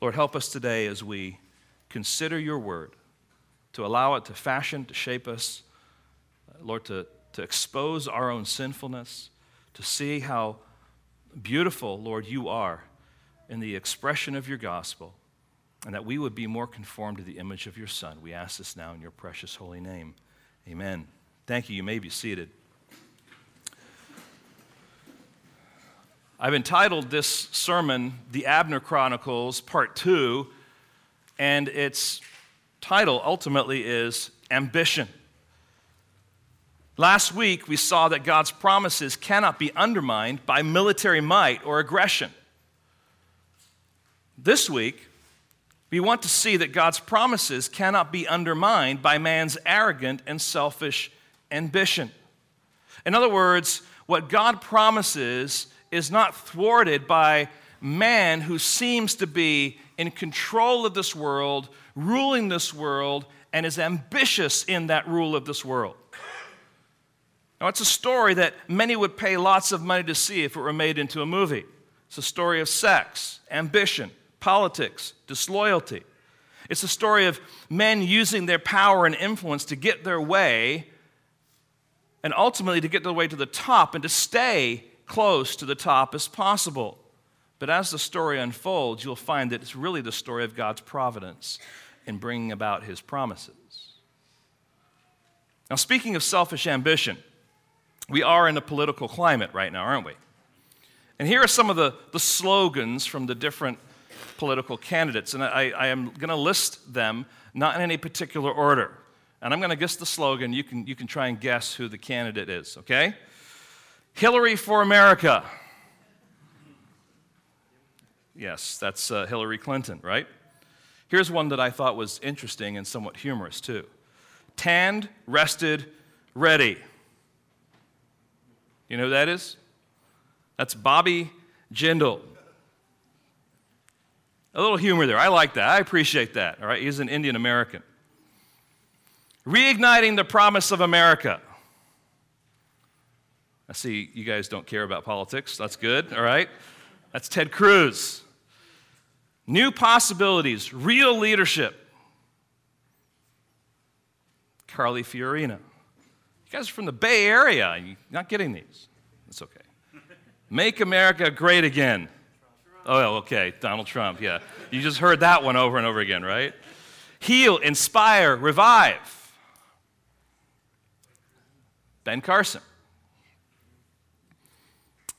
Lord, help us today as we consider your word, to allow it to fashion, to shape us, uh, Lord, to, to expose our own sinfulness, to see how beautiful, Lord, you are in the expression of your gospel, and that we would be more conformed to the image of your Son. We ask this now in your precious holy name. Amen. Thank you. You may be seated. I've entitled this sermon, The Abner Chronicles, Part 2, and its title ultimately is Ambition. Last week, we saw that God's promises cannot be undermined by military might or aggression. This week, we want to see that God's promises cannot be undermined by man's arrogant and selfish ambition. In other words, what God promises is not thwarted by man who seems to be in control of this world, ruling this world, and is ambitious in that rule of this world. Now, it's a story that many would pay lots of money to see if it were made into a movie. It's a story of sex, ambition, politics, disloyalty. It's a story of men using their power and influence to get their way and ultimately to get their way to the top and to stay close to the top as possible. But as the story unfolds, you'll find that it's really the story of God's providence in bringing about his promises. Now, speaking of selfish ambition, we are in a political climate right now, aren't we? And here are some of the, the slogans from the different political candidates. And I, I am going to list them, not in any particular order. And I'm going to guess the slogan. You can, you can try and guess who the candidate is, okay? Hillary for America. Yes, that's uh, Hillary Clinton, right? Here's one that I thought was interesting and somewhat humorous, too tanned, rested, ready. You know who that is? That's Bobby Jindal. A little humor there. I like that. I appreciate that. All right, he's an Indian American. Reigniting the promise of America. I see you guys don't care about politics. That's good, all right? That's Ted Cruz. New possibilities, real leadership. Carly Fiorina. You guys are from the Bay Area. You're not getting these. It's okay. Make America great again. Oh, okay. Donald Trump, yeah. You just heard that one over and over again, right? Heal, inspire, revive. Ben Carson.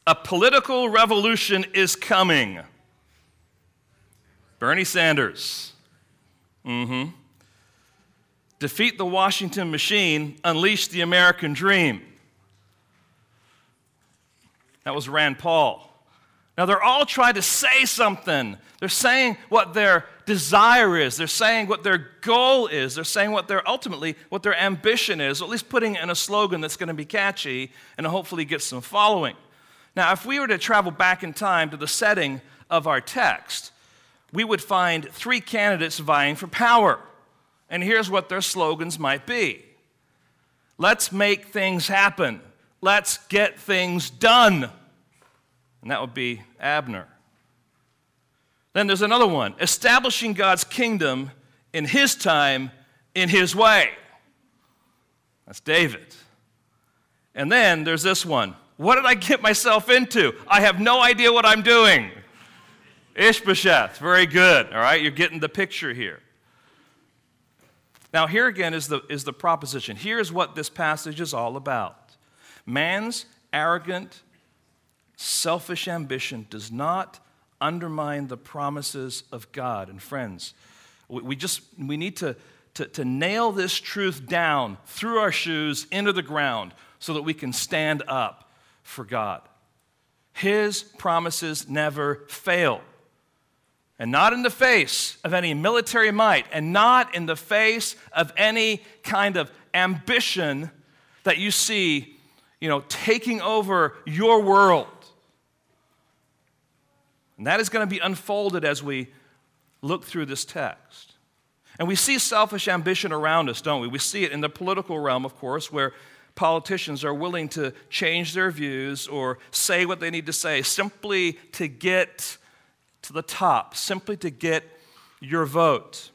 A political revolution is coming. Bernie Sanders. Mm hmm. Defeat the Washington machine, unleash the American dream. That was Rand Paul. Now, they're all trying to say something. They're saying what their desire is. They're saying what their goal is. They're saying what their ultimately what their ambition is, or at least putting in a slogan that's going to be catchy and hopefully get some following. Now, if we were to travel back in time to the setting of our text, we would find three candidates vying for power. And here's what their slogans might be Let's make things happen. Let's get things done and that would be Abner. Then there's another one establishing God's kingdom in his time, in his way. That's David. And then there's this one What did I get myself into? I have no idea what I'm doing. Ishbosheth, very good. All right, you're getting the picture here. Now, here again is the, is the proposition. Here's what this passage is all about man's arrogant selfish ambition does not undermine the promises of God. And friends, we just we need to, to, to nail this truth down through our shoes into the ground so that we can stand up for God. His promises never fail. And not in the face of any military might, and not in the face of any kind of ambition that you see, you know, taking over your world. And that is going to be unfolded as we look through this text. And we see selfish ambition around us, don't we? We see it in the political realm, of course, where politicians are willing to change their views or say what they need to say simply to get to the top simply to get your vote.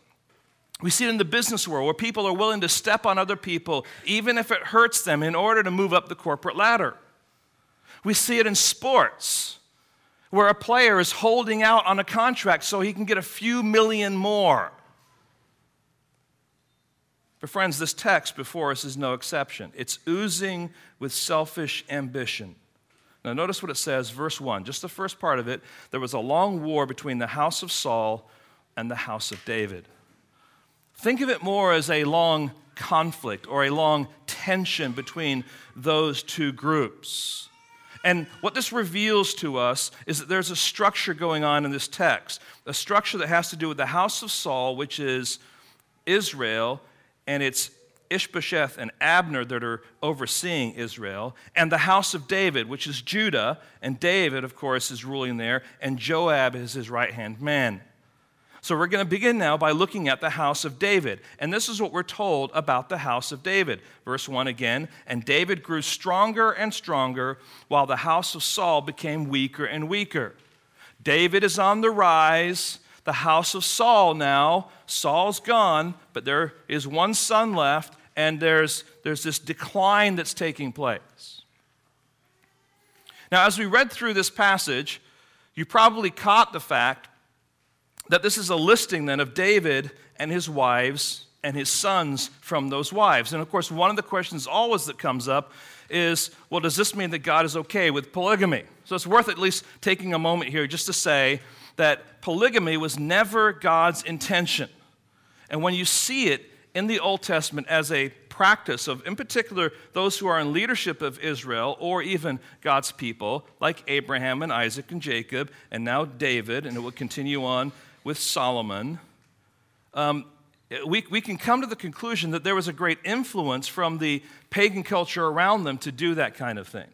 We see it in the business world where people are willing to step on other people, even if it hurts them, in order to move up the corporate ladder. We see it in sports where a player is holding out on a contract so he can get a few million more. But, friends, this text before us is no exception. It's oozing with selfish ambition. Now, notice what it says, verse 1, just the first part of it. There was a long war between the house of Saul and the house of David. Think of it more as a long conflict or a long tension between those two groups. And what this reveals to us is that there's a structure going on in this text, a structure that has to do with the house of Saul, which is Israel, and it's Ishbosheth and Abner that are overseeing Israel, and the house of David, which is Judah, and David, of course, is ruling there, and Joab is his right hand man. So we're going to begin now by looking at the house of David. And this is what we're told about the house of David. Verse 1 again And David grew stronger and stronger, while the house of Saul became weaker and weaker. David is on the rise. The house of Saul now, Saul's gone, but there is one son left, and there's, there's this decline that's taking place. Now, as we read through this passage, you probably caught the fact that this is a listing then of David and his wives and his sons from those wives. And of course, one of the questions always that comes up is well, does this mean that God is okay with polygamy? So it's worth at least taking a moment here just to say that polygamy was never God's intention. And when you see it in the Old Testament as a practice of, in particular, those who are in leadership of Israel or even God's people, like Abraham and Isaac and Jacob, and now David, and it will continue on with Solomon, um, we, we can come to the conclusion that there was a great influence from the pagan culture around them to do that kind of thing.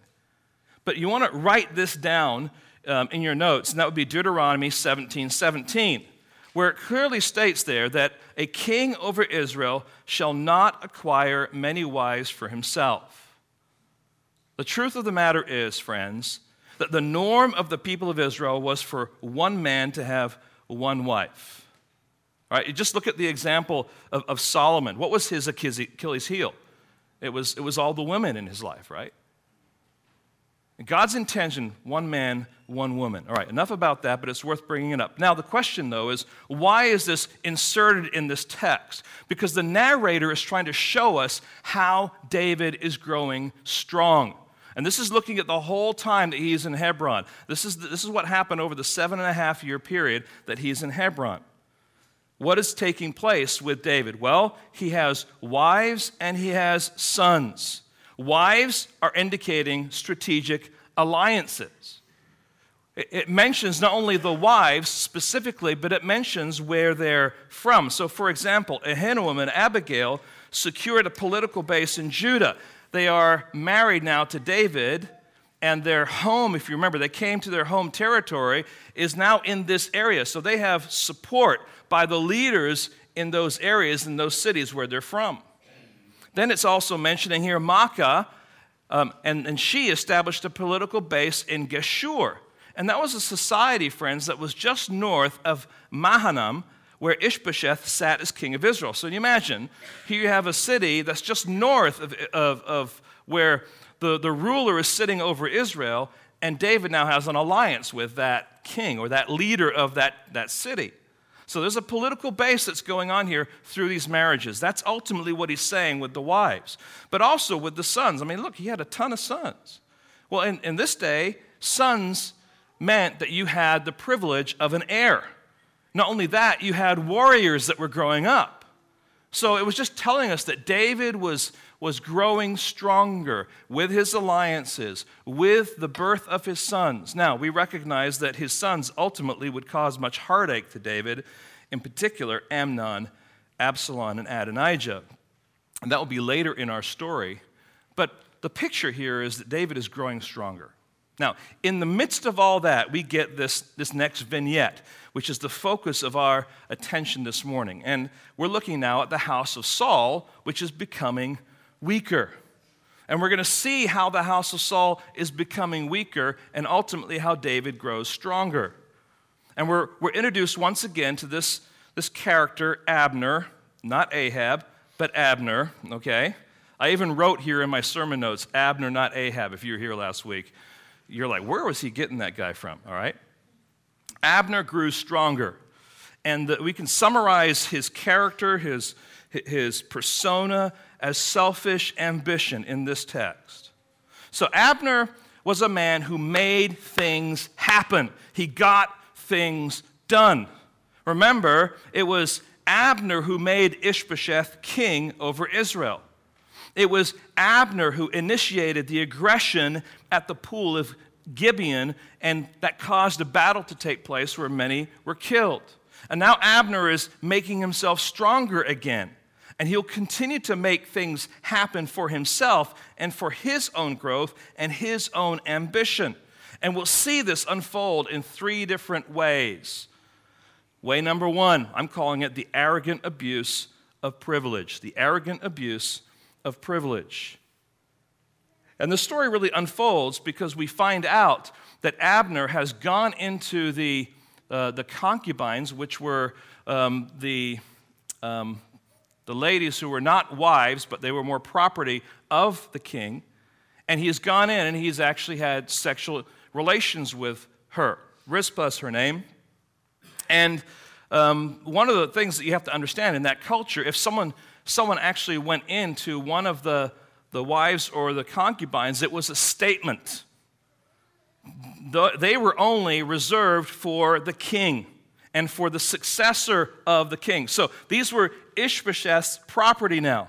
But you want to write this down um, in your notes, and that would be Deuteronomy 17 17, where it clearly states there that a king over Israel shall not acquire many wives for himself. The truth of the matter is, friends, that the norm of the people of Israel was for one man to have one wife. All right, you just look at the example of, of Solomon. What was his Achilles heel? It was, it was all the women in his life, right? God's intention, one man, one woman. All right, enough about that, but it's worth bringing it up. Now, the question, though, is why is this inserted in this text? Because the narrator is trying to show us how David is growing strong. And this is looking at the whole time that he's in Hebron. This is, this is what happened over the seven and a half year period that he's in Hebron. What is taking place with David? Well, he has wives and he has sons. Wives are indicating strategic alliances. It mentions not only the wives specifically, but it mentions where they're from. So, for example, Ahinoam and Abigail secured a political base in Judah. They are married now to David, and their home, if you remember, they came to their home territory, is now in this area. So they have support by the leaders in those areas, in those cities where they're from. Then it's also mentioning here Maacah, um, and, and she established a political base in Geshur. And that was a society, friends, that was just north of Mahanaim, where Ishbosheth sat as king of Israel. So you imagine, here you have a city that's just north of, of, of where the, the ruler is sitting over Israel, and David now has an alliance with that king or that leader of that, that city. So there's a political base that's going on here through these marriages. That's ultimately what he's saying with the wives, but also with the sons. I mean, look, he had a ton of sons. Well, in, in this day, sons meant that you had the privilege of an heir. Not only that, you had warriors that were growing up. So it was just telling us that David was, was growing stronger with his alliances, with the birth of his sons. Now, we recognize that his sons ultimately would cause much heartache to David, in particular, Amnon, Absalom, and Adonijah. And that will be later in our story. But the picture here is that David is growing stronger. Now, in the midst of all that, we get this, this next vignette, which is the focus of our attention this morning. And we're looking now at the house of Saul, which is becoming weaker. And we're going to see how the house of Saul is becoming weaker and ultimately how David grows stronger. And we're, we're introduced once again to this, this character, Abner, not Ahab, but Abner, okay? I even wrote here in my sermon notes, Abner, not Ahab, if you were here last week. You're like, where was he getting that guy from, all right? Abner grew stronger. And the, we can summarize his character, his, his persona, as selfish ambition in this text. So Abner was a man who made things happen, he got things done. Remember, it was Abner who made Ishbosheth king over Israel. It was Abner who initiated the aggression at the pool of Gibeon, and that caused a battle to take place where many were killed. And now Abner is making himself stronger again. And he'll continue to make things happen for himself and for his own growth and his own ambition. And we'll see this unfold in three different ways. Way number one, I'm calling it the arrogant abuse of privilege. The arrogant abuse of privilege. And the story really unfolds because we find out that Abner has gone into the, uh, the concubines, which were um, the, um, the ladies who were not wives, but they were more property of the king. And he has gone in and he's actually had sexual relations with her. Rizpah is her name. And um, one of the things that you have to understand in that culture, if someone, someone actually went into one of the the wives or the concubines, it was a statement. They were only reserved for the king and for the successor of the king. So these were Ishbosheth's property now.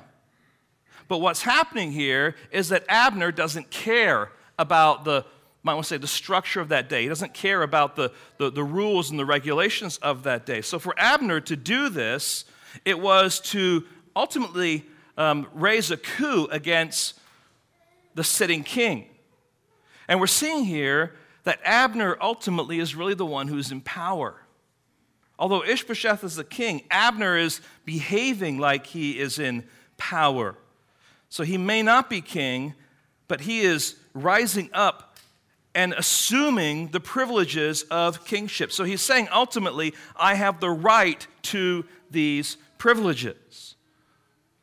But what's happening here is that Abner doesn't care about the, I want to say, the structure of that day. He doesn't care about the, the, the rules and the regulations of that day. So for Abner to do this, it was to ultimately um, raise a coup against the sitting king. And we're seeing here that Abner ultimately is really the one who's in power. Although Ishbosheth is the king, Abner is behaving like he is in power. So he may not be king, but he is rising up and assuming the privileges of kingship. So he's saying ultimately, I have the right to these privileges.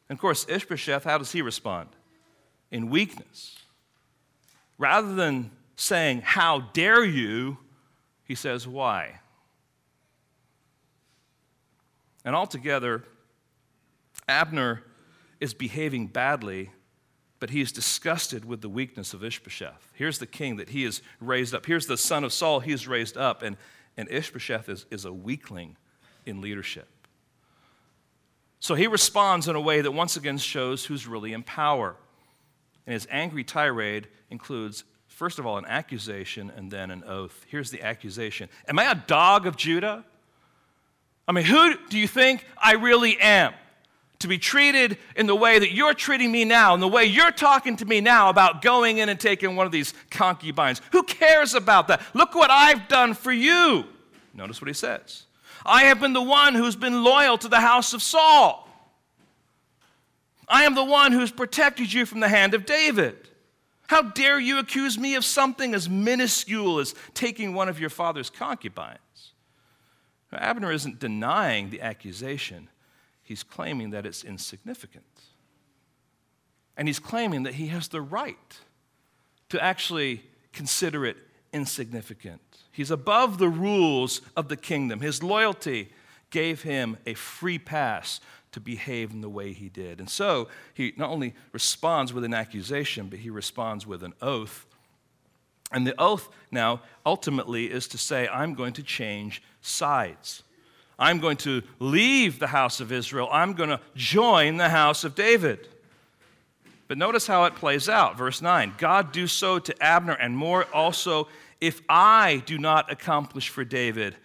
And of course, Ishbosheth, how does he respond? In weakness. Rather than saying, How dare you? he says, Why? And altogether, Abner is behaving badly, but he is disgusted with the weakness of Ishbosheth. Here's the king that he has raised up. Here's the son of Saul he raised up, and, and Ishbosheth is, is a weakling in leadership. So he responds in a way that once again shows who's really in power. And his angry tirade includes, first of all, an accusation and then an oath. Here's the accusation Am I a dog of Judah? I mean, who do you think I really am? To be treated in the way that you're treating me now, and the way you're talking to me now about going in and taking one of these concubines. Who cares about that? Look what I've done for you. Notice what he says. I have been the one who's been loyal to the house of Saul. I am the one who's protected you from the hand of David. How dare you accuse me of something as minuscule as taking one of your father's concubines? Abner isn't denying the accusation, he's claiming that it's insignificant. And he's claiming that he has the right to actually consider it insignificant. He's above the rules of the kingdom. His loyalty gave him a free pass to behave in the way he did. And so he not only responds with an accusation, but he responds with an oath. And the oath now ultimately is to say, I'm going to change sides. I'm going to leave the house of Israel. I'm going to join the house of David. But notice how it plays out. Verse 9 God do so to Abner and more also if I do not accomplish for David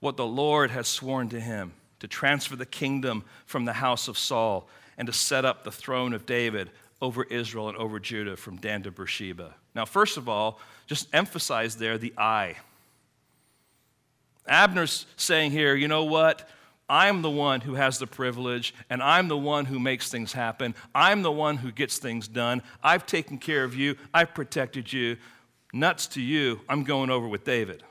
what the Lord has sworn to him, to transfer the kingdom from the house of Saul and to set up the throne of David over Israel and over Judah from Dan to Beersheba. Now, first of all, just emphasize there the I. Abner's saying here, you know what? I'm the one who has the privilege, and I'm the one who makes things happen. I'm the one who gets things done. I've taken care of you, I've protected you nuts to you, I'm going over with David.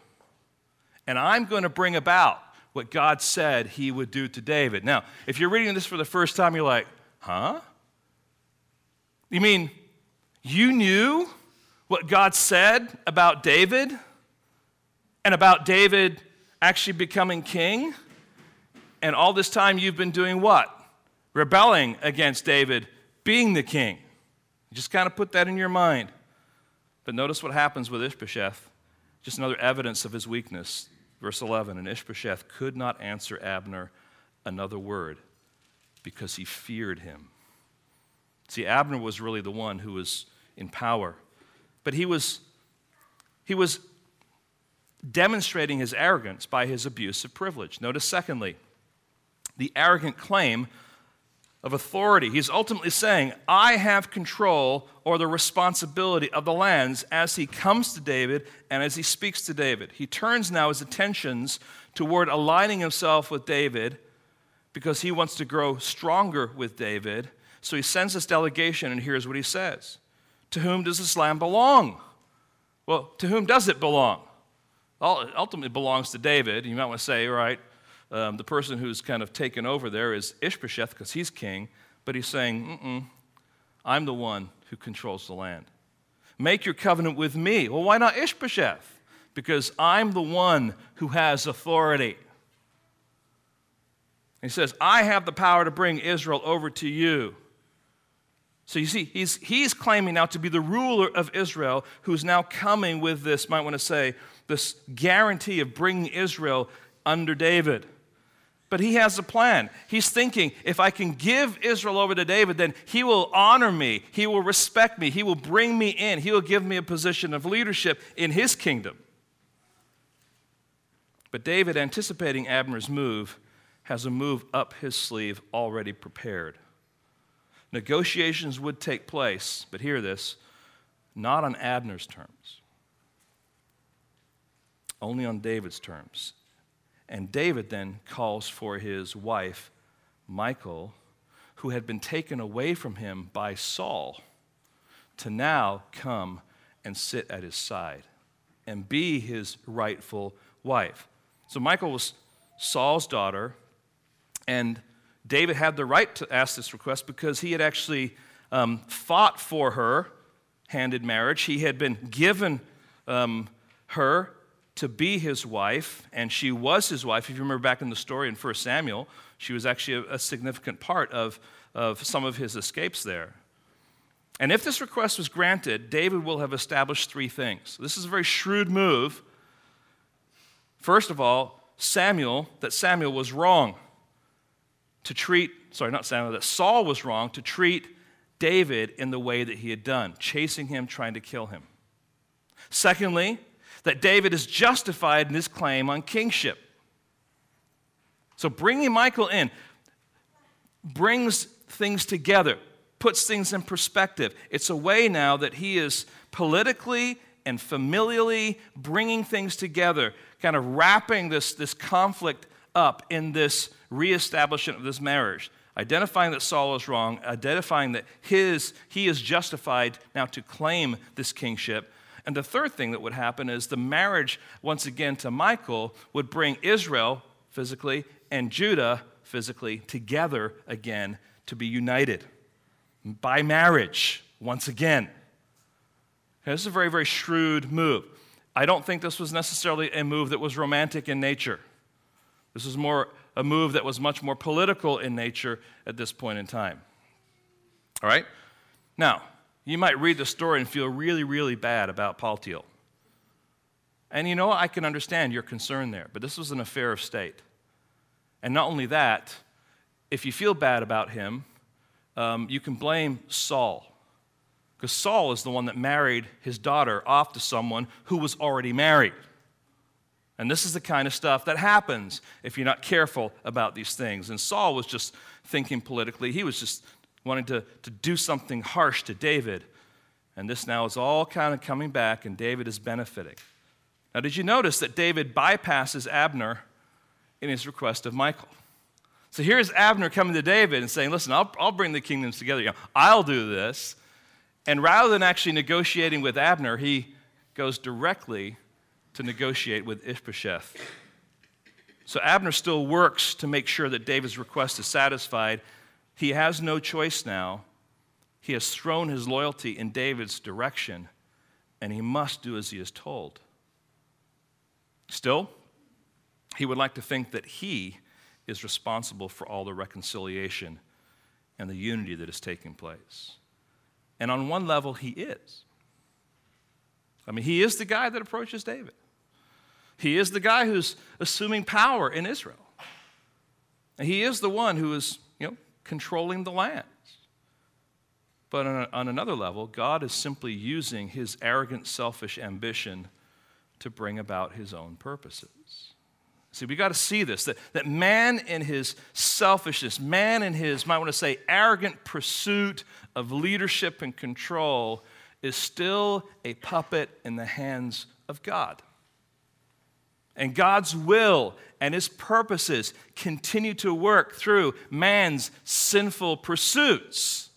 and I'm going to bring about what God said he would do to David. Now, if you're reading this for the first time, you're like, huh? You mean you knew what God said about David and about David actually becoming king? And all this time you've been doing what? Rebelling against David being the king. Just kind of put that in your mind. But notice what happens with Ishbosheth. Just another evidence of his weakness. Verse 11 And Ishbosheth could not answer Abner another word because he feared him. See, Abner was really the one who was in power, but he was, he was demonstrating his arrogance by his abuse of privilege. Notice, secondly, the arrogant claim of authority. He's ultimately saying, I have control or the responsibility of the lands as he comes to David and as he speaks to David. He turns now his attentions toward aligning himself with David because he wants to grow stronger with David. So he sends this delegation, and here's what he says To whom does this land belong? Well, to whom does it belong? Ultimately belongs to David. You might want to say, right, um, the person who's kind of taken over there is Ishbosheth because he's king, but he's saying, I'm the one who controls the land. Make your covenant with me. Well, why not Ishbosheth? Because I'm the one who has authority. He says, I have the power to bring Israel over to you. So you see, he's, he's claiming now to be the ruler of Israel who's now coming with this, might want to say, this guarantee of bringing Israel under David. But he has a plan. He's thinking if I can give Israel over to David, then he will honor me, he will respect me, he will bring me in, he will give me a position of leadership in his kingdom. But David, anticipating Abner's move, has a move up his sleeve already prepared. Negotiations would take place, but hear this not on Abner's terms, only on David's terms. And David then calls for his wife, Michal, who had been taken away from him by Saul, to now come and sit at his side and be his rightful wife. So Michal was Saul's daughter, and David had the right to ask this request because he had actually um, fought for her hand in marriage. He had been given um, her to be his wife, and she was his wife. If you remember back in the story in 1 Samuel, she was actually a, a significant part of, of some of his escapes there. And if this request was granted, David will have established three things. This is a very shrewd move. First of all, Samuel, that Samuel was wrong to treat, sorry, not Samuel, that Saul was wrong to treat David in the way that he had done, chasing him, trying to kill him. Secondly, that David is justified in his claim on kingship. So bringing Michal in brings things together, puts things in perspective. It's a way now that he is politically and familially bringing things together, kind of wrapping this, this conflict up in this reestablishment of this marriage. Identifying that Saul is wrong, identifying that his, he is justified now to claim this kingship, and the third thing that would happen is the marriage, once again, to Michal would bring Israel physically and Judah physically together again to be united by marriage once again. Okay, this is a very, very shrewd move. I don't think this was necessarily a move that was romantic in nature. This was more a move that was much more political in nature at this point in time. All right? Now, you might read the story and feel really, really bad about Paul Paltiel. And you know, I can understand your concern there, but this was an affair of state. And not only that, if you feel bad about him, um, you can blame Saul. Because Saul is the one that married his daughter off to someone who was already married. And this is the kind of stuff that happens if you're not careful about these things. And Saul was just thinking politically, he was just wanting to, to do something harsh to David. And this now is all kind of coming back, and David is benefiting. Now, did you notice that David bypasses Abner in his request of Michal? So here's Abner coming to David and saying, Listen, I'll, I'll bring the kingdoms together. You know, I'll do this. And rather than actually negotiating with Abner, he goes directly to negotiate with Ishbosheth. So Abner still works to make sure that David's request is satisfied. He has no choice now. He has thrown his loyalty in David's direction, and he must do as he is told. Still, he would like to think that he is responsible for all the reconciliation and the unity that is taking place. And on one level, he is. I mean, he is the guy that approaches David. He is the guy who's assuming power in Israel. And he is the one who is, controlling the lands. But on, a, on another level, God is simply using his arrogant, selfish ambition to bring about his own purposes. See, we got to see this that, that man in his selfishness, man in his, might want to say, arrogant pursuit of leadership and control is still a puppet in the hands of God. And God's will and his purposes continue to work through man's sinful pursuits.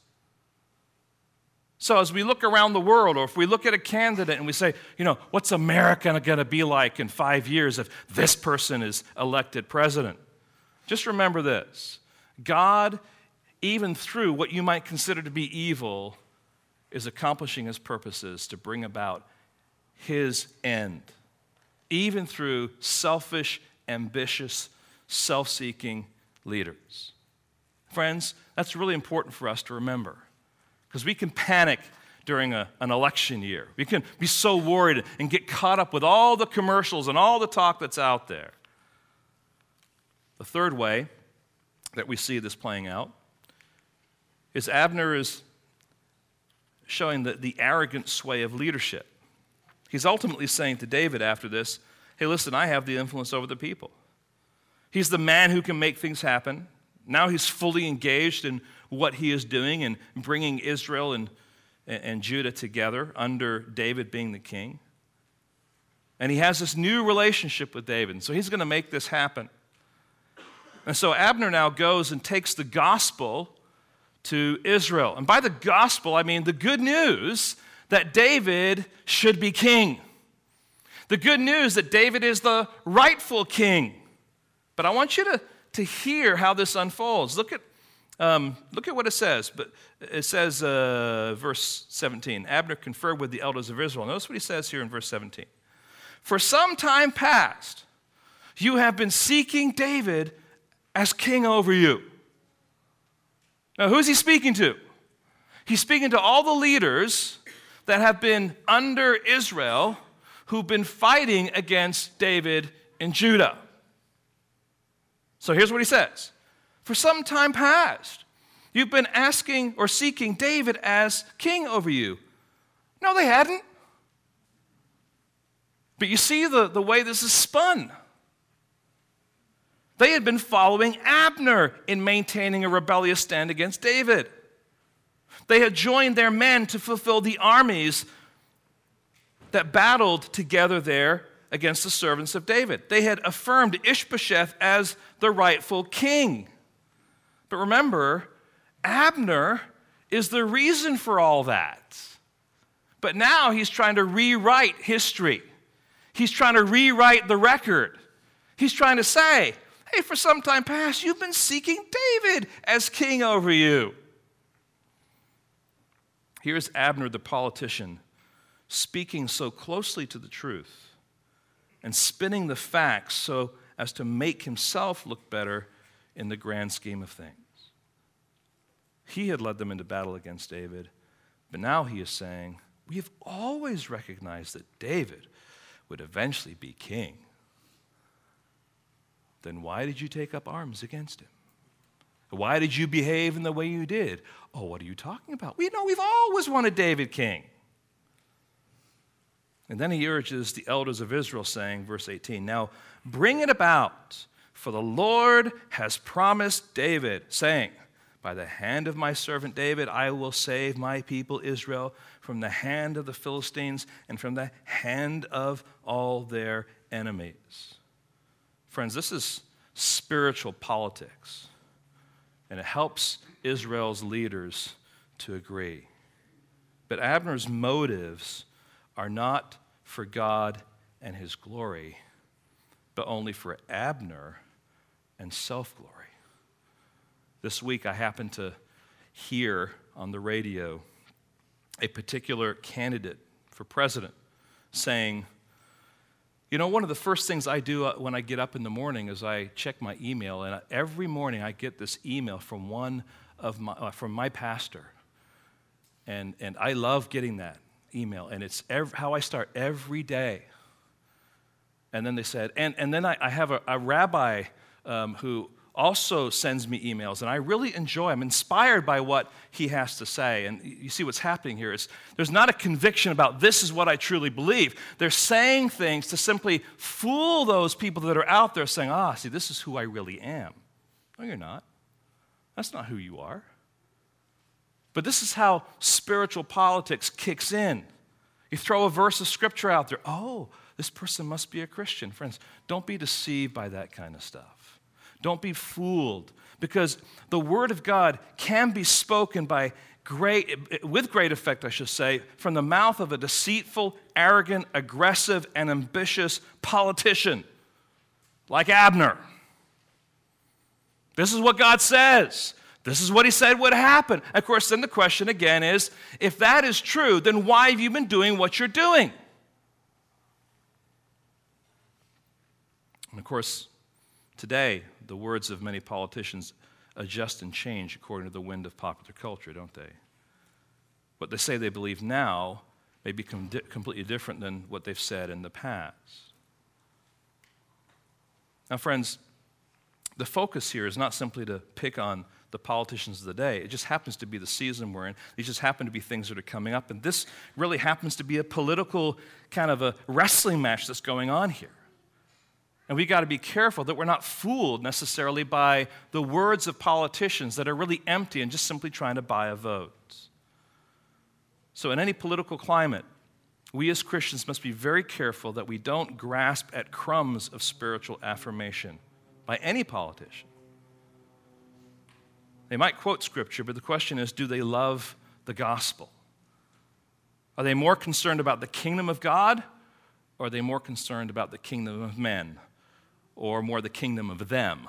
So, as we look around the world, or if we look at a candidate and we say, you know, what's America going to be like in five years if this person is elected president? Just remember this God, even through what you might consider to be evil, is accomplishing his purposes to bring about his end, even through selfish, ambitious, self seeking leaders. Friends, that's really important for us to remember. Because we can panic during a, an election year. We can be so worried and get caught up with all the commercials and all the talk that's out there. The third way that we see this playing out is Abner is showing the, the arrogant sway of leadership. He's ultimately saying to David after this, hey, listen, I have the influence over the people. He's the man who can make things happen. Now he's fully engaged in what he is doing and bringing Israel and, and Judah together under David being the king. And he has this new relationship with David. And so he's going to make this happen. And so Abner now goes and takes the gospel to Israel. And by the gospel, I mean the good news that David should be king. The good news that David is the rightful king. But I want you to, to hear how this unfolds. Look at um, look at what it says. But it says, uh, verse 17 Abner conferred with the elders of Israel. Notice what he says here in verse 17. For some time past, you have been seeking David as king over you. Now, who's he speaking to? He's speaking to all the leaders that have been under Israel who've been fighting against David and Judah. So here's what he says for some time past. You've been asking or seeking David as king over you. No, they hadn't. But you see the, the way this is spun. They had been following Abner in maintaining a rebellious stand against David. They had joined their men to fulfill the armies that battled together there against the servants of David. They had affirmed Ishbosheth as the rightful king. But remember, Abner is the reason for all that. But now he's trying to rewrite history. He's trying to rewrite the record. He's trying to say, hey, for some time past, you've been seeking David as king over you. Here's Abner, the politician, speaking so closely to the truth and spinning the facts so as to make himself look better in the grand scheme of things. He had led them into battle against David, but now he is saying, We have always recognized that David would eventually be king. Then why did you take up arms against him? Why did you behave in the way you did? Oh, what are you talking about? We know we've always wanted David king. And then he urges the elders of Israel, saying, verse 18, Now bring it about, for the Lord has promised David, saying, by the hand of my servant David, I will save my people Israel from the hand of the Philistines and from the hand of all their enemies. Friends, this is spiritual politics, and it helps Israel's leaders to agree. But Abner's motives are not for God and his glory, but only for Abner and self glory. This week, I happened to hear on the radio a particular candidate for president saying, You know, one of the first things I do uh, when I get up in the morning is I check my email, and every morning I get this email from one of my, uh, from my pastor. And, and I love getting that email, and it's every, how I start every day. And then they said, and, and then I, I have a, a rabbi um, who also sends me emails, and I really enjoy, I'm inspired by what he has to say. And you see what's happening here is there's not a conviction about this is what I truly believe. They're saying things to simply fool those people that are out there saying, ah, see, this is who I really am. No, you're not. That's not who you are. But this is how spiritual politics kicks in. You throw a verse of scripture out there. Oh, this person must be a Christian. Friends, don't be deceived by that kind of stuff. Don't be fooled because the word of God can be spoken by great with great effect I should say from the mouth of a deceitful, arrogant, aggressive and ambitious politician like Abner. This is what God says. This is what he said would happen. Of course, then the question again is if that is true, then why have you been doing what you're doing? And of course, today, the words of many politicians adjust and change according to the wind of popular culture, don't they? What they say they believe now may be completely different than what they've said in the past. Now, friends, the focus here is not simply to pick on the politicians of the day. It just happens to be the season we're in. These just happen to be things that are coming up. And this really happens to be a political kind of a wrestling match that's going on here. And we got to be careful that we're not fooled necessarily by the words of politicians that are really empty and just simply trying to buy a vote. So, in any political climate, we as Christians must be very careful that we don't grasp at crumbs of spiritual affirmation by any politician. They might quote scripture, but the question is do they love the gospel? Are they more concerned about the kingdom of God, or are they more concerned about the kingdom of men, or more the kingdom of them?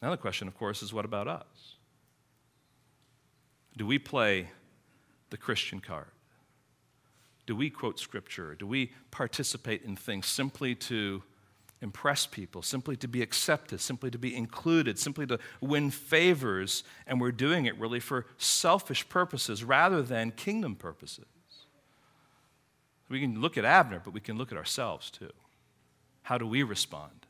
Another question, of course, is what about us? Do we play the Christian card? Do we quote scripture? Do we participate in things simply to impress people, simply to be accepted, simply to be included, simply to win favors, and we're doing it really for selfish purposes rather than kingdom purposes. We can look at Abner, but we can look at ourselves too. How do we respond?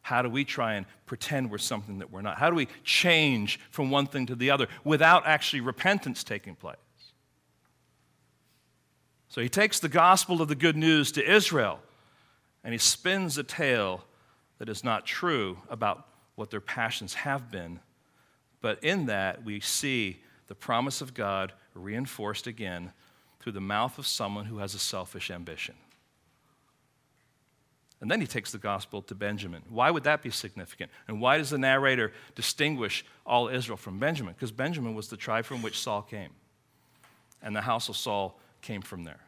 How do we try and pretend we're something that we're not? How do we change from one thing to the other without actually repentance taking place? So he takes the gospel of the good news to Israel and he spins a tale that is not true about what their passions have been. But in that, we see the promise of God reinforced again through the mouth of someone who has a selfish ambition. And then he takes the gospel to Benjamin. Why would that be significant? And why does the narrator distinguish all Israel from Benjamin? Because Benjamin was the tribe from which Saul came. And the house of Saul came from there.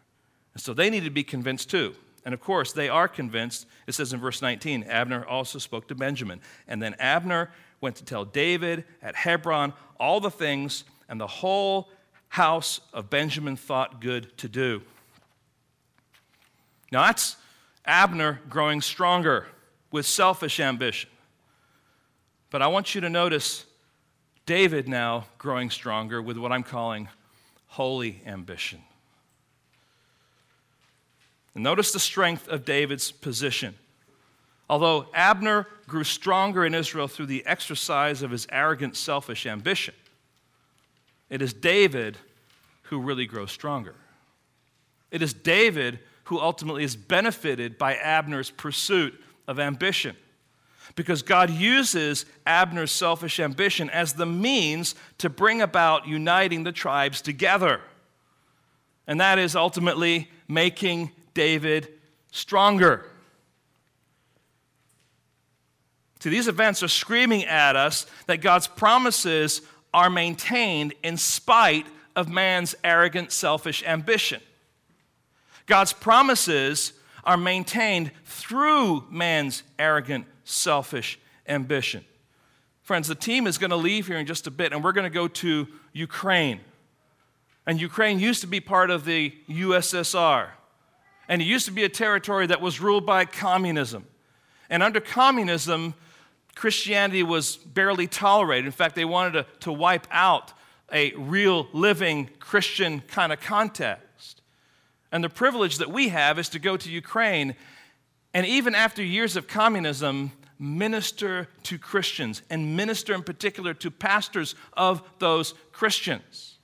And so they need to be convinced too. And of course, they are convinced. It says in verse 19 Abner also spoke to Benjamin. And then Abner went to tell David at Hebron all the things, and the whole house of Benjamin thought good to do. Now, that's Abner growing stronger with selfish ambition. But I want you to notice David now growing stronger with what I'm calling holy ambition. And notice the strength of David's position. Although Abner grew stronger in Israel through the exercise of his arrogant, selfish ambition, it is David who really grows stronger. It is David who ultimately is benefited by Abner's pursuit of ambition. Because God uses Abner's selfish ambition as the means to bring about uniting the tribes together. And that is ultimately making David stronger. See, these events are screaming at us that God's promises are maintained in spite of man's arrogant, selfish ambition. God's promises are maintained through man's arrogant, selfish ambition. Friends, the team is going to leave here in just a bit, and we're going to go to Ukraine. And Ukraine used to be part of the USSR. And it used to be a territory that was ruled by communism. And under communism, Christianity was barely tolerated. In fact, they wanted to, to wipe out a real, living Christian kind of context. And the privilege that we have is to go to Ukraine and even after years of communism, minister to Christians and minister in particular to pastors of those Christians.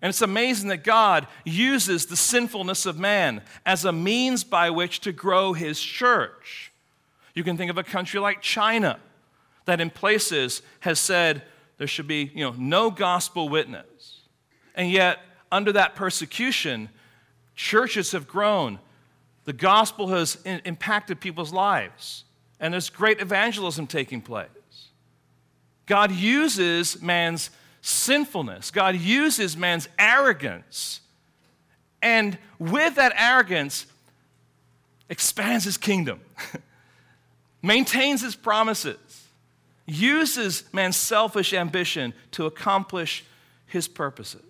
And it's amazing that God uses the sinfulness of man as a means by which to grow his church. You can think of a country like China that in places has said there should be you know, no gospel witness. And yet, under that persecution, churches have grown. The gospel has in- impacted people's lives, and there's great evangelism taking place. God uses man's sinfulness, God uses man's arrogance, and with that arrogance, expands his kingdom, maintains his promises uses man's selfish ambition to accomplish his purposes.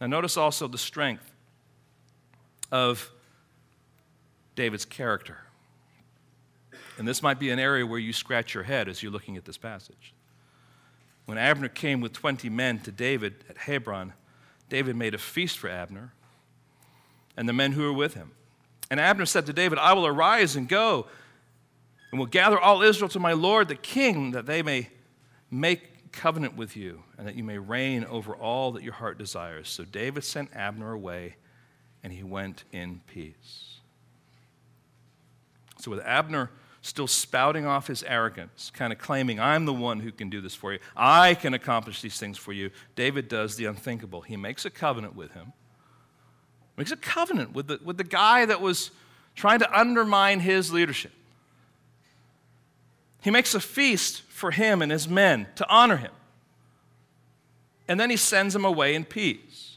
Now, notice also the strength of David's character. And this might be an area where you scratch your head as you're looking at this passage. When Abner came with 20 men to David at Hebron, David made a feast for Abner and the men who were with him. And Abner said to David, I will arise and go and will gather all Israel to my Lord the king, that they may make covenant with you, and that you may reign over all that your heart desires. So David sent Abner away, and he went in peace. So with Abner still spouting off his arrogance, kind of claiming, I'm the one who can do this for you, I can accomplish these things for you, David does the unthinkable. He makes a covenant with him, makes a covenant with the, with the guy that was trying to undermine his leadership. He makes a feast for him and his men to honor him. And then he sends them away in peace.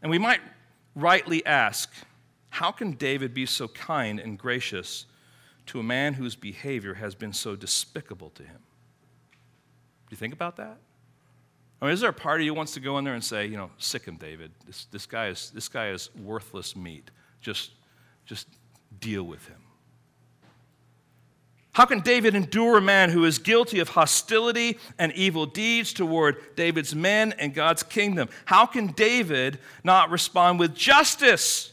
And we might rightly ask how can David be so kind and gracious to a man whose behavior has been so despicable to him? Do you think about that? I mean, is there a party who wants to go in there and say, you know, sick him, David. This, this, guy, is, this guy is worthless meat. Just, just deal with him. How can David endure a man who is guilty of hostility and evil deeds toward David's men and God's kingdom? How can David not respond with justice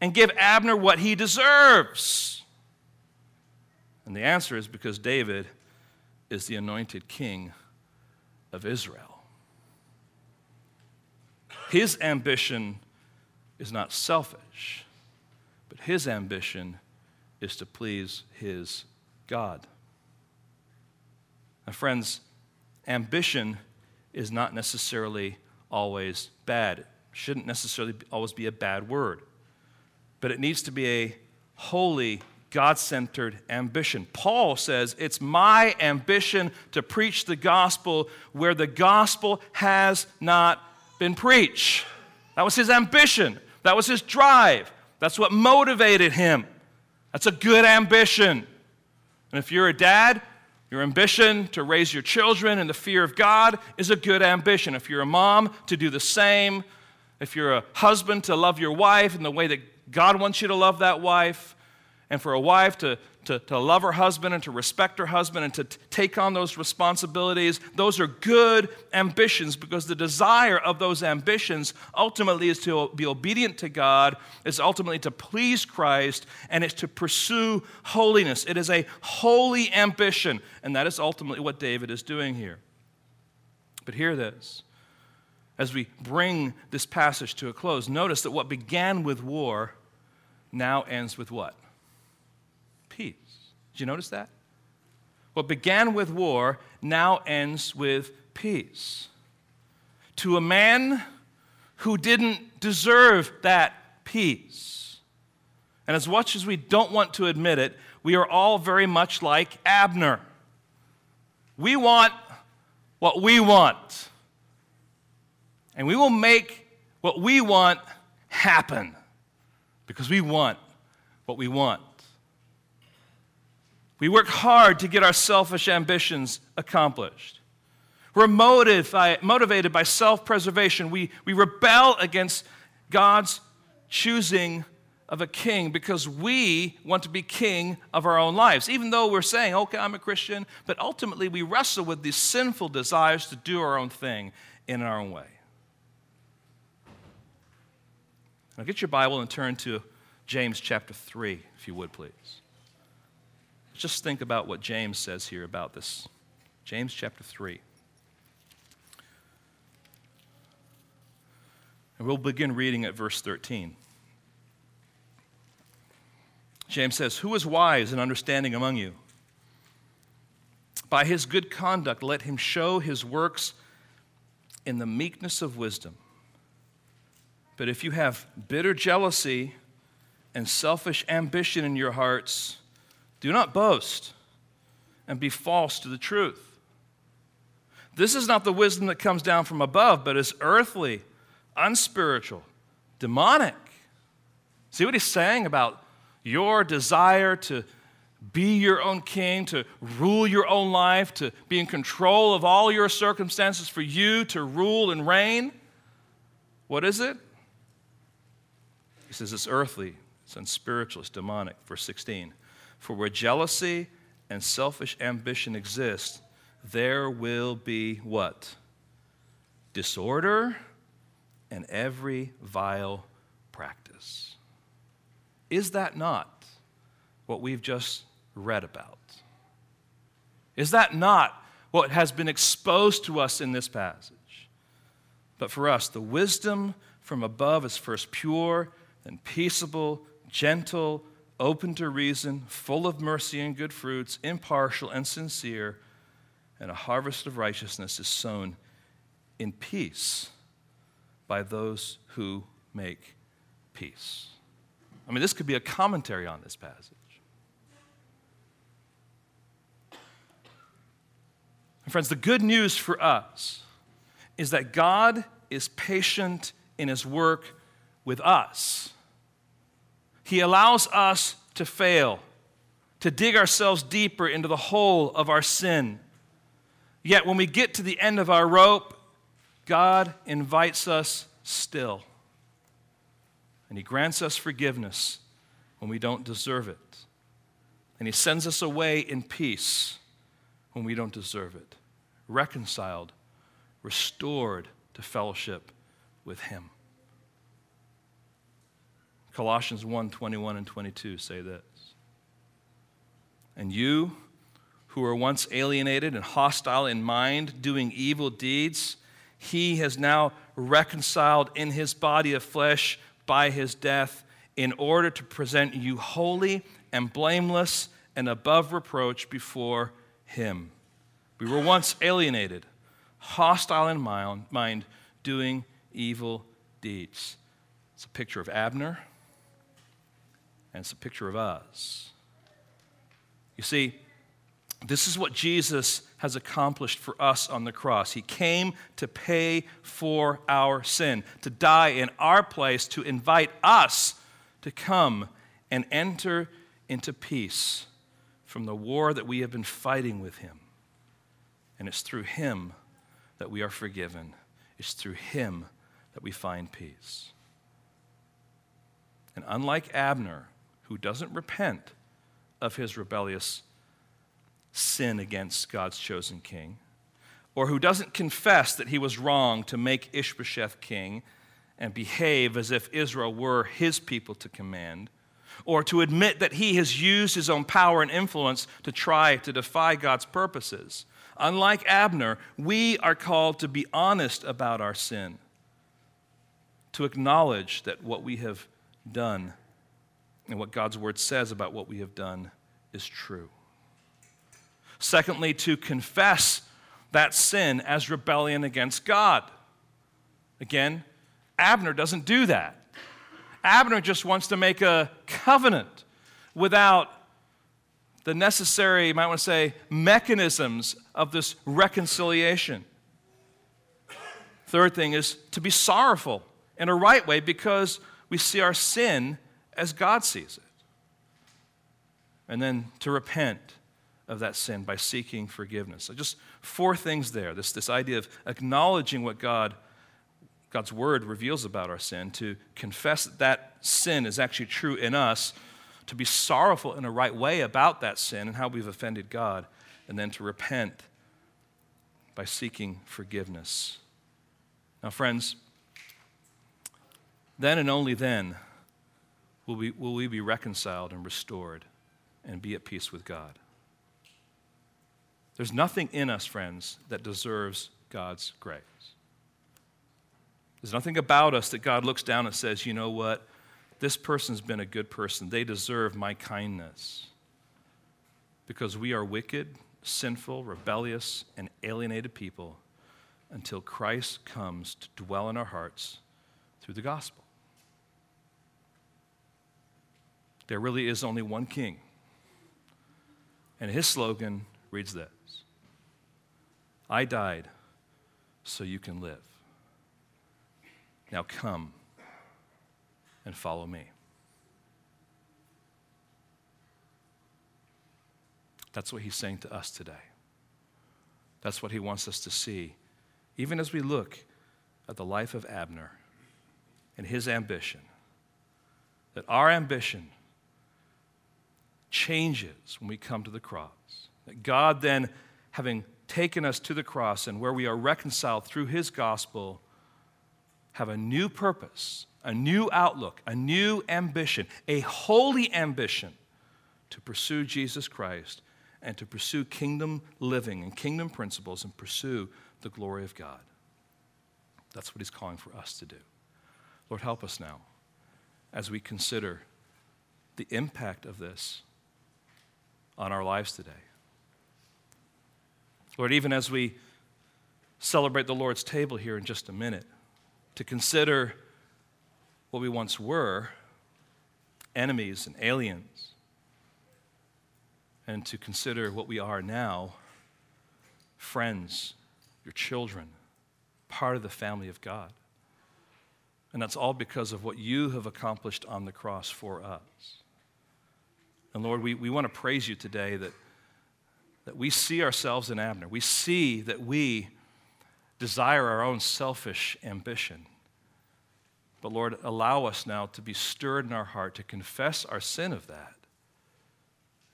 and give Abner what he deserves? And the answer is because David is the anointed king of Israel. His ambition is not selfish, but his ambition is to please his God. Now, friends, ambition is not necessarily always bad. It shouldn't necessarily always be a bad word, but it needs to be a holy, God centered ambition. Paul says, It's my ambition to preach the gospel where the gospel has not been preached. That was his ambition, that was his drive, that's what motivated him. That's a good ambition. And if you're a dad, your ambition to raise your children in the fear of God is a good ambition. If you're a mom, to do the same. If you're a husband, to love your wife in the way that God wants you to love that wife. And for a wife to to, to love her husband and to respect her husband and to t- take on those responsibilities. Those are good ambitions because the desire of those ambitions ultimately is to be obedient to God, is ultimately to please Christ, and it's to pursue holiness. It is a holy ambition, and that is ultimately what David is doing here. But hear this. As we bring this passage to a close, notice that what began with war now ends with what? peace. Did you notice that? What began with war now ends with peace. To a man who didn't deserve that peace. And as much as we don't want to admit it, we are all very much like Abner. We want what we want. And we will make what we want happen because we want what we want. We work hard to get our selfish ambitions accomplished. We're motivated by self preservation. We, we rebel against God's choosing of a king because we want to be king of our own lives. Even though we're saying, okay, I'm a Christian, but ultimately we wrestle with these sinful desires to do our own thing in our own way. Now get your Bible and turn to James chapter 3, if you would, please. Just think about what James says here about this. James chapter 3. And we'll begin reading at verse 13. James says, Who is wise and understanding among you? By his good conduct, let him show his works in the meekness of wisdom. But if you have bitter jealousy and selfish ambition in your hearts, do not boast and be false to the truth. This is not the wisdom that comes down from above, but is earthly, unspiritual, demonic. See what he's saying about your desire to be your own king, to rule your own life, to be in control of all your circumstances, for you to rule and reign? What is it? He says it's earthly, it's unspiritual, it's demonic. Verse 16. For where jealousy and selfish ambition exist, there will be what? Disorder and every vile practice. Is that not what we've just read about? Is that not what has been exposed to us in this passage? But for us, the wisdom from above is first pure, then peaceable, gentle, open to reason, full of mercy and good fruits, impartial and sincere, and a harvest of righteousness is sown in peace by those who make peace. I mean, this could be a commentary on this passage. And friends, the good news for us is that God is patient in his work with us. He allows us to fail, to dig ourselves deeper into the hole of our sin. Yet when we get to the end of our rope, God invites us still. And He grants us forgiveness when we don't deserve it. And He sends us away in peace when we don't deserve it, reconciled, restored to fellowship with Him. Colossians 1 21 and 22 say this. And you who were once alienated and hostile in mind, doing evil deeds, he has now reconciled in his body of flesh by his death in order to present you holy and blameless and above reproach before him. We were once alienated, hostile in mind, doing evil deeds. It's a picture of Abner and it's a picture of us. You see, this is what Jesus has accomplished for us on the cross. He came to pay for our sin, to die in our place, to invite us to come and enter into peace from the war that we have been fighting with Him. And it's through Him that we are forgiven, it's through Him that we find peace. And unlike Abner, who doesn't repent of his rebellious sin against God's chosen king, or who doesn't confess that he was wrong to make Ishbosheth king and behave as if Israel were his people to command, or to admit that he has used his own power and influence to try to defy God's purposes. Unlike Abner, we are called to be honest about our sin, to acknowledge that what we have done and what God's word says about what we have done is true. Secondly, to confess that sin as rebellion against God. Again, Abner doesn't do that. Abner just wants to make a covenant without the necessary, you might want to say, mechanisms of this reconciliation. Third thing is to be sorrowful in a right way because we see our sin as God sees it. And then to repent of that sin by seeking forgiveness. So just four things there. This, this idea of acknowledging what God, God's word reveals about our sin, to confess that that sin is actually true in us, to be sorrowful in a right way about that sin and how we've offended God, and then to repent by seeking forgiveness. Now, friends, then and only then will we, will we be reconciled and restored and be at peace with God. There's nothing in us, friends, that deserves God's grace. There's nothing about us that God looks down and says, you know what? This person's been a good person. They deserve my kindness. Because we are wicked, sinful, rebellious, and alienated people until Christ comes to dwell in our hearts through the gospel. There really is only one king. And his slogan reads this I died so you can live. Now come and follow me. That's what he's saying to us today. That's what he wants us to see. Even as we look at the life of Abner and his ambition, that our ambition changes when we come to the cross. That God then, having taken us to the cross and where we are reconciled through his gospel, have a new purpose, a new outlook, a new ambition, a holy ambition to pursue Jesus Christ and to pursue kingdom living and kingdom principles and pursue the glory of God. That's what he's calling for us to do. Lord, help us now as we consider the impact of this on our lives today. Lord, even as we celebrate the Lord's table here in just a minute, to consider what we once were enemies and aliens, and to consider what we are now friends, your children, part of the family of God. And that's all because of what you have accomplished on the cross for us. And Lord, we, we want to praise you today that, that we see ourselves in Abner. We see that we desire our own selfish ambition. But Lord, allow us now to be stirred in our heart to confess our sin of that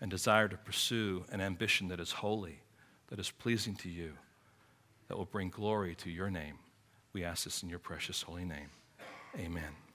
and desire to pursue an ambition that is holy, that is pleasing to you, that will bring glory to your name. We ask this in your precious holy name. Amen.